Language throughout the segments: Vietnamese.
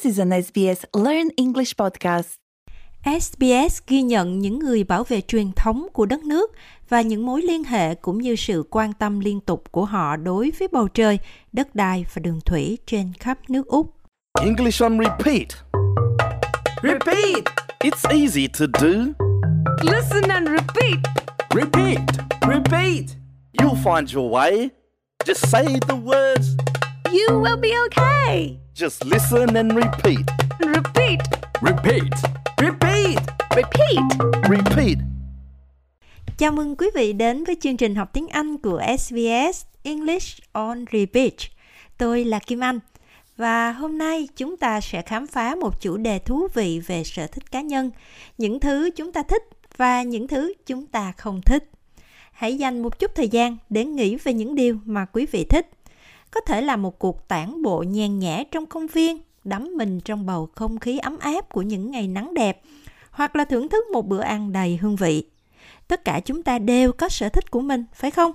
This is an SBS Learn English podcast. SBS ghi nhận những người bảo vệ truyền thống của đất nước và những mối liên hệ cũng như sự quan tâm liên tục của họ đối với bầu trời, đất đai và đường thủy trên khắp nước Úc. English on repeat. Repeat! It's easy to do. Listen and repeat! Repeat. Repeat! You'll find your way. Just say the words. You will be okay! Just listen and repeat. Repeat! Repeat. Repeat! Repeat. Repeat. Chào mừng quý vị đến với chương trình học tiếng Anh của SBS English on Repeat. Tôi là Kim Anh và hôm nay chúng ta sẽ khám phá một chủ đề thú vị về sở thích cá nhân, những thứ chúng ta thích và những thứ chúng ta không thích. Hãy dành một chút thời gian để nghĩ về những điều mà quý vị thích. Có thể là một cuộc tản bộ nhàn nhã trong công viên, đắm mình trong bầu không khí ấm áp của những ngày nắng đẹp, hoặc là thưởng thức một bữa ăn đầy hương vị. Tất cả chúng ta đều có sở thích của mình, phải không?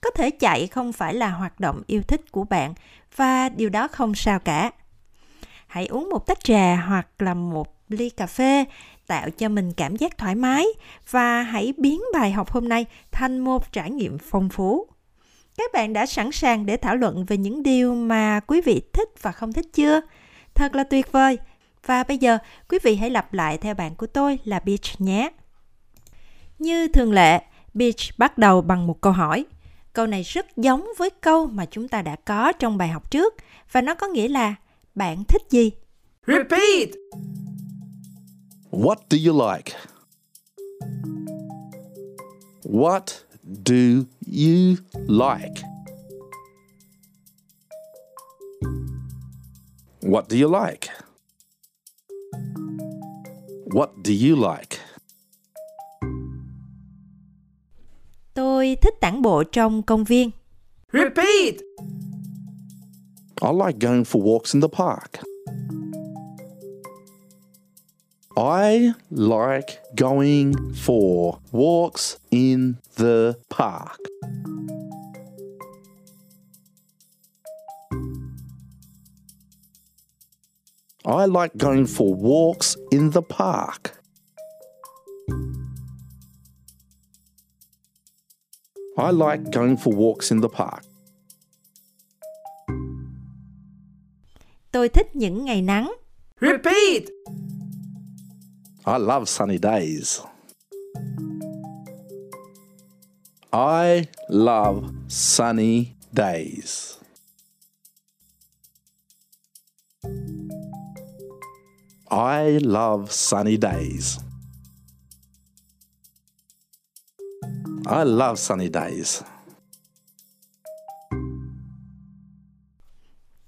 Có thể chạy không phải là hoạt động yêu thích của bạn và điều đó không sao cả. Hãy uống một tách trà hoặc là một ly cà phê tạo cho mình cảm giác thoải mái và hãy biến bài học hôm nay thành một trải nghiệm phong phú. Các bạn đã sẵn sàng để thảo luận về những điều mà quý vị thích và không thích chưa? Thật là tuyệt vời. Và bây giờ, quý vị hãy lặp lại theo bạn của tôi là Beach nhé. Như thường lệ, Beach bắt đầu bằng một câu hỏi. Câu này rất giống với câu mà chúng ta đã có trong bài học trước và nó có nghĩa là bạn thích gì? Repeat! What do you like? What do you like? What do you like? What do you like? Tôi thích tản bộ trong công viên. Repeat! I like going for walks in the park. I like going for walks in the park. I like going for walks in the park. I like going for walks in the park. Tôi thích những ngày nắng. Repeat! I love sunny days. I love sunny days. I love sunny days. I love sunny days.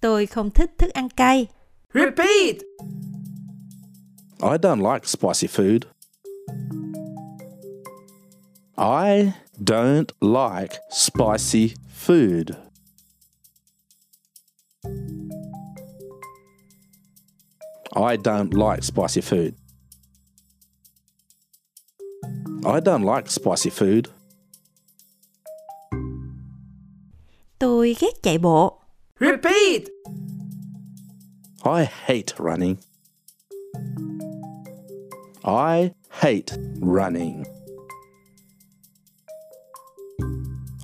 Tôi không thích thức ăn cay. Repeat! I don't like spicy food. I don't like spicy food. I don't like spicy food. I don't like spicy food. Tôi ghét chạy bộ. Repeat! I hate running. I hate running.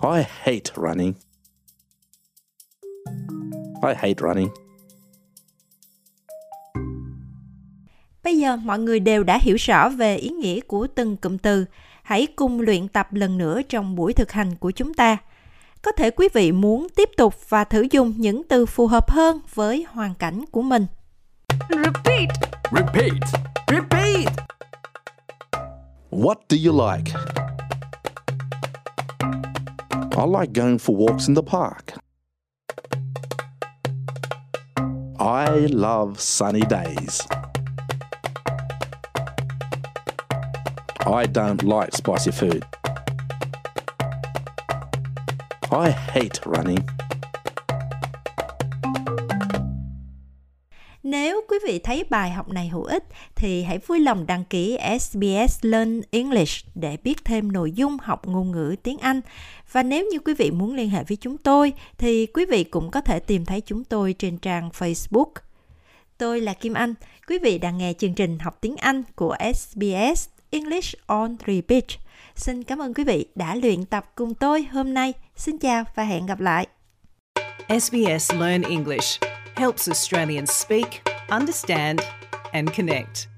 I hate running. I hate running. Bây giờ mọi người đều đã hiểu rõ về ý nghĩa của từng cụm từ. Hãy cùng luyện tập lần nữa trong buổi thực hành của chúng ta. Có thể quý vị muốn tiếp tục và thử dùng những từ phù hợp hơn với hoàn cảnh của mình. Repeat! Repeat. Repeat! What do you like? I like going for walks in the park. I love sunny days. I don't like spicy food. I hate running. Nếu quý vị thấy bài học này hữu ích, thì hãy vui lòng đăng ký SBS Learn English để biết thêm nội dung học ngôn ngữ tiếng Anh. Và nếu như quý vị muốn liên hệ với chúng tôi, thì quý vị cũng có thể tìm thấy chúng tôi trên trang Facebook. Tôi là Kim Anh. Quý vị đang nghe chương trình học tiếng Anh của SBS English on Repeat. Xin cảm ơn quý vị đã luyện tập cùng tôi hôm nay. Xin chào và hẹn gặp lại. SBS Learn English helps Australians speak, understand, and connect.